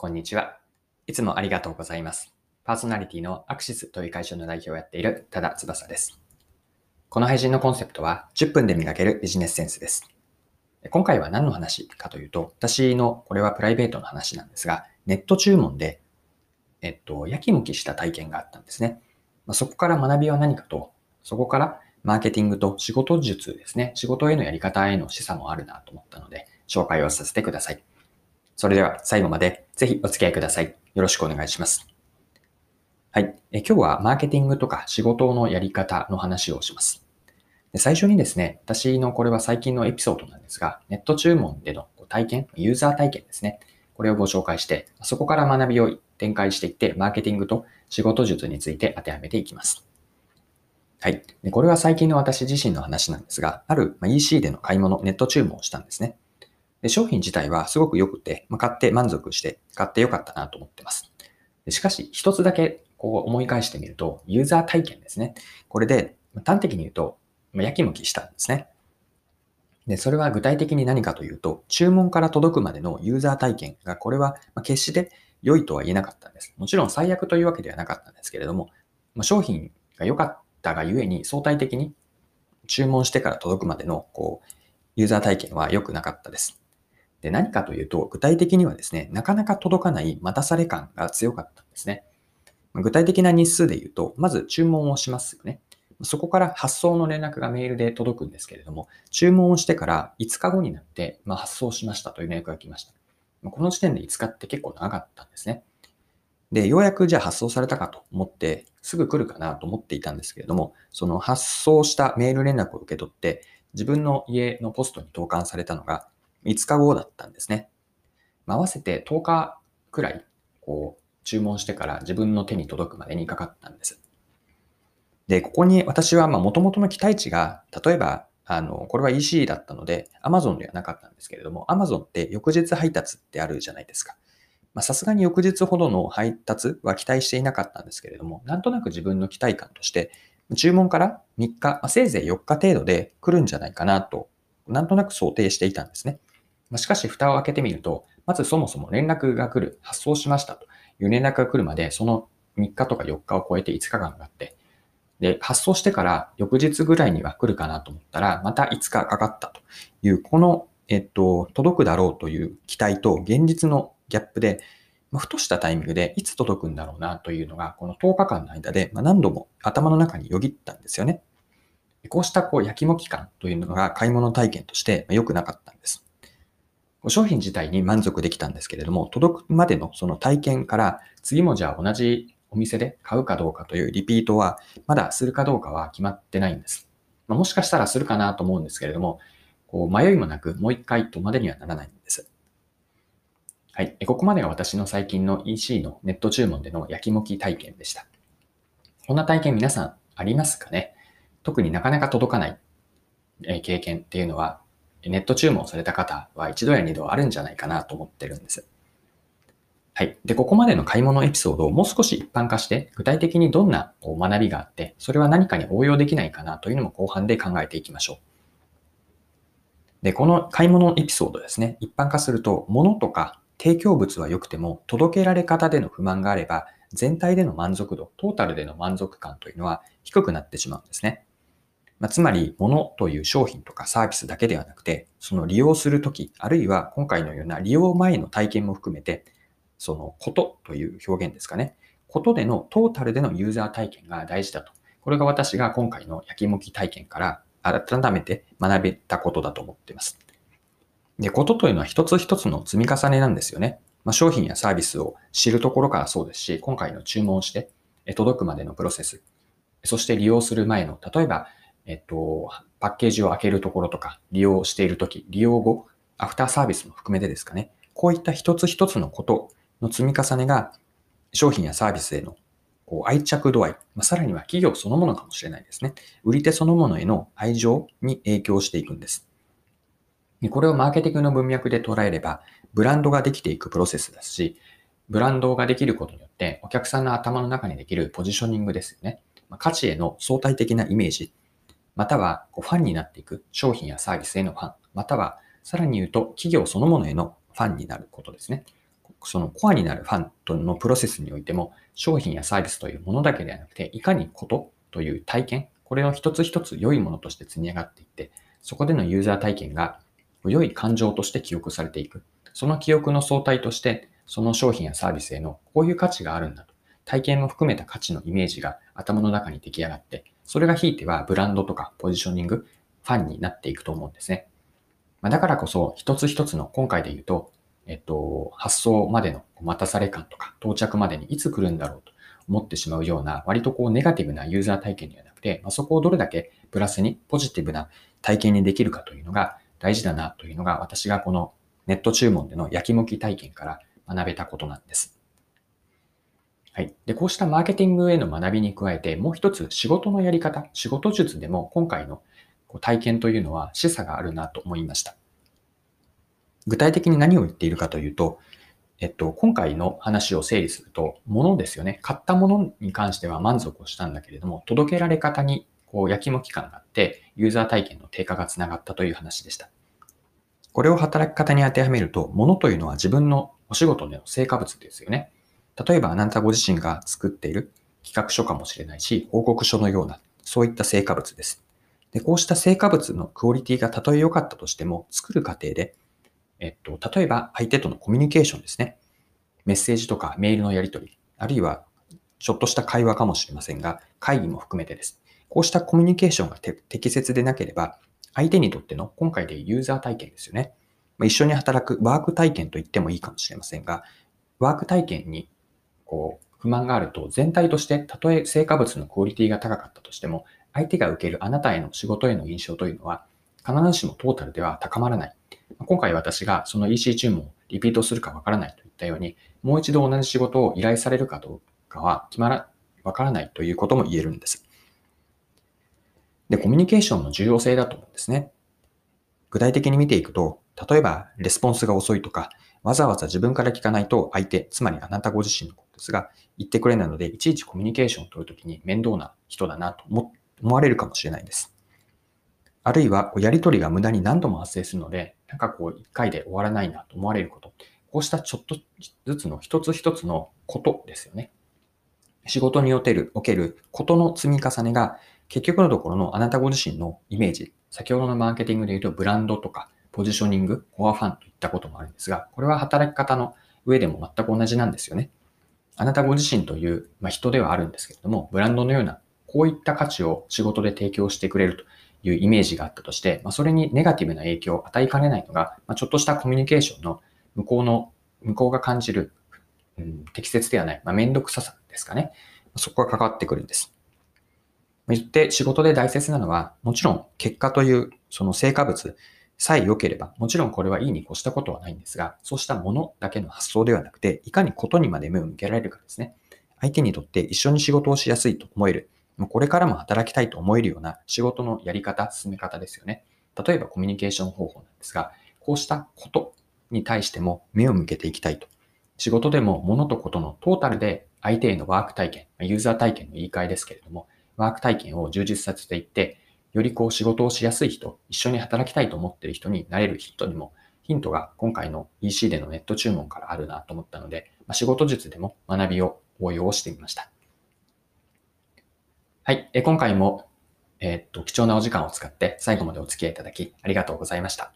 こんにちは。いつもありがとうございます。パーソナリティのアクシスという会社の代表をやっている多田翼です。この配信のコンセプトは10分で磨けるビジネスセンスです。今回は何の話かというと、私のこれはプライベートの話なんですが、ネット注文で、えっと、やきもきした体験があったんですね。ま、そこから学びは何かと、そこからマーケティングと仕事術ですね、仕事へのやり方への示唆もあるなと思ったので、紹介をさせてください。それでは最後までぜひお付き合いください。よろしくお願いします。はい。え今日はマーケティングとか仕事のやり方の話をします。で最初にですね、私のこれは最近のエピソードなんですが、ネット注文での体験、ユーザー体験ですね。これをご紹介して、そこから学びを展開していって、マーケティングと仕事術について当てはめていきます。はい。でこれは最近の私自身の話なんですが、ある EC での買い物、ネット注文をしたんですね。で商品自体はすごく良くて、まあ、買って満足して買って良かったなと思ってます。でしかし、一つだけこう思い返してみると、ユーザー体験ですね。これで端的に言うと、まあ、やきもきしたんですね。で、それは具体的に何かというと、注文から届くまでのユーザー体験が、これは決して良いとは言えなかったんです。もちろん最悪というわけではなかったんですけれども、ま、商品が良かったがゆえに相対的に注文してから届くまでのこうユーザー体験は良くなかったです。で、何かというと、具体的にはですね、なかなか届かない待たされ感が強かったんですね。具体的な日数で言うと、まず注文をしますよね。そこから発送の連絡がメールで届くんですけれども、注文をしてから5日後になって、まあ、発送しましたという連絡が来ました。この時点で5日って結構長かったんですね。で、ようやくじゃあ発送されたかと思って、すぐ来るかなと思っていたんですけれども、その発送したメール連絡を受け取って、自分の家のポストに投函されたのが5日後だったんですね。まあ、合わせて10日くらい、こう、注文してから自分の手に届くまでにかかったんです。で、ここに私は、まあ、元々の期待値が、例えば、あの、これは EC だったので、Amazon ではなかったんですけれども、Amazon って翌日配達ってあるじゃないですか。まさすがに翌日ほどの配達は期待していなかったんですけれども、なんとなく自分の期待感として、注文から3日、まあ、せいぜい4日程度で来るんじゃないかなと、なんとなく想定していたんですね。しかし、蓋を開けてみると、まずそもそも連絡が来る、発送しましたという連絡が来るまで、その3日とか4日を超えて5日間があって、で、発送してから翌日ぐらいには来るかなと思ったら、また5日かかったという、この、えっと、届くだろうという期待と現実のギャップで、まふとしたタイミングでいつ届くんだろうなというのが、この10日間の間で、ま何度も頭の中によぎったんですよね。こうしたこう焼きもき感というのが買い物体験として良くなかったんです。商品自体に満足できたんですけれども、届くまでのその体験から次もじゃあ同じお店で買うかどうかというリピートはまだするかどうかは決まってないんです。まあ、もしかしたらするかなと思うんですけれども、こう迷いもなくもう一回とまでにはならないんです。はい。ここまでが私の最近の EC のネット注文での焼きもき体験でした。こんな体験皆さんありますかね？特になかなか届かない経験っていうのはネット注文された方は一度や二度あるんじゃないかなと思ってるんです。はい。で、ここまでの買い物エピソードをもう少し一般化して、具体的にどんな学びがあって、それは何かに応用できないかなというのも後半で考えていきましょう。で、この買い物エピソードですね、一般化すると、物とか提供物は良くても、届けられ方での不満があれば、全体での満足度、トータルでの満足感というのは低くなってしまうんですね。まあ、つまり、物という商品とかサービスだけではなくて、その利用するとき、あるいは今回のような利用前の体験も含めて、そのことという表現ですかね。ことでのトータルでのユーザー体験が大事だと。これが私が今回の焼きもき体験から改めて学べたことだと思っています。で、ことというのは一つ一つの積み重ねなんですよね。まあ、商品やサービスを知るところからそうですし、今回の注文して届くまでのプロセス、そして利用する前の、例えばえっと、パッケージを開けるところとか、利用しているとき、利用後、アフターサービスも含めてですかね。こういった一つ一つのことの積み重ねが、商品やサービスへのこう愛着度合い、まあ、さらには企業そのものかもしれないですね。売り手そのものへの愛情に影響していくんです。でこれをマーケティングの文脈で捉えれば、ブランドができていくプロセスですし、ブランドができることによって、お客さんの頭の中にできるポジショニングですよね。価値への相対的なイメージまたはファンになっていく商品やサービスへのファン、またはさらに言うと企業そのものへのファンになることですね。そのコアになるファンとのプロセスにおいても、商品やサービスというものだけではなくて、いかにことという体験、これを一つ一つ良いものとして積み上がっていって、そこでのユーザー体験が良い感情として記憶されていく。その記憶の相対として、その商品やサービスへのこういう価値があるんだと。体験も含めた価値のイメージが頭の中に出来上がって、それがひいてはブランドとかポジショニング、ファンになっていくと思うんですね。まあ、だからこそ、一つ一つの今回で言うと、えっと、発送までの待たされ感とか、到着までにいつ来るんだろうと思ってしまうような、割とこうネガティブなユーザー体験ではなくて、まあ、そこをどれだけプラスにポジティブな体験にできるかというのが大事だなというのが私がこのネット注文での焼きもき体験から学べたことなんです。はい。で、こうしたマーケティングへの学びに加えて、もう一つ仕事のやり方、仕事術でも今回の体験というのは示唆があるなと思いました。具体的に何を言っているかというと、えっと、今回の話を整理すると、物ですよね。買ったものに関しては満足をしたんだけれども、届けられ方にこう、焼きもき感があって、ユーザー体験の低下がつながったという話でした。これを働き方に当てはめると、物というのは自分のお仕事での成果物ですよね。例えば、あなたご自身が作っている企画書かもしれないし、報告書のような、そういった成果物です。で、こうした成果物のクオリティがたとえ良かったとしても、作る過程でえっと、例えば相手とのコミュニケーションですね。メッセージとかメールのやり取り、あるいはちょっとした会話かもしれませんが、会議も含めてです。こうしたコミュニケーションが適切でなければ、相手にとっての今回でユーザー体験ですよね。一緒に働くワーク体験と言ってもいいかもしれませんが、ワーク体験にこう不満があると全体としてたとえ成果物のクオリティが高かったとしても、相手が受けるあなたへの仕事への印象というのは必ずしもトータルでは高まらない。今回私がその EC 注文をリピートするかわからないといったように、もう一度同じ仕事を依頼されるかどうかは決まら、わからないということも言えるんです。で、コミュニケーションの重要性だと思うんですね。具体的に見ていくと、例えばレスポンスが遅いとか、わざわざ自分から聞かないと相手、つまりあなたご自身のことですが、言ってくれないので、いちいちコミュニケーションを取るときに面倒な人だなと思われるかもしれないです。あるいは、やりとりが無駄に何度も発生するので、なんかこう、一回で終わらないなと思われること。こうしたちょっとずつの一つ一つのことですよね。仕事における、おけることの積み重ねが、結局のところのあなたご自身のイメージ、先ほどのマーケティングで言うとブランドとか、ポジショニング、コアファンといったこともあるんですが、これは働き方の上でも全く同じなんですよね。あなたご自身という、まあ、人ではあるんですけれども、ブランドのようなこういった価値を仕事で提供してくれるというイメージがあったとして、まあ、それにネガティブな影響を与えかねないのが、まあ、ちょっとしたコミュニケーションの向こうの、向こうが感じる、うん、適切ではない、まあ、めんどくささですかね。そこが関わってくるんです。言って仕事で大切なのは、もちろん結果というその成果物さえ良ければ、もちろんこれはいいに越したことはないんですが、そうしたものだけの発想ではなくて、いかにことにまで目を向けられるかですね。相手にとって一緒に仕事をしやすいと思える。もうこれからも働きたいと思えるような仕事のやり方、進め方ですよね。例えばコミュニケーション方法なんですが、こうしたことに対しても目を向けていきたいと。仕事でも物とことのトータルで相手へのワーク体験、ユーザー体験の言い換えですけれども、ワーク体験を充実させていって、よりこう仕事をしやすい人、一緒に働きたいと思っている人になれる人にも、ヒントが今回の EC でのネット注文からあるなと思ったので、まあ、仕事術でも学びを応用してみました。はい。え今回も、えー、っと、貴重なお時間を使って最後までお付き合いいただきありがとうございました。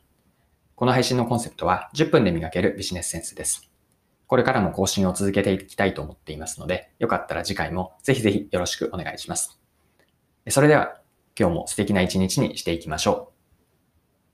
この配信のコンセプトは10分で磨けるビジネスセンスです。これからも更新を続けていきたいと思っていますので、よかったら次回もぜひぜひよろしくお願いします。それでは今日も素敵な一日にしていきましょう。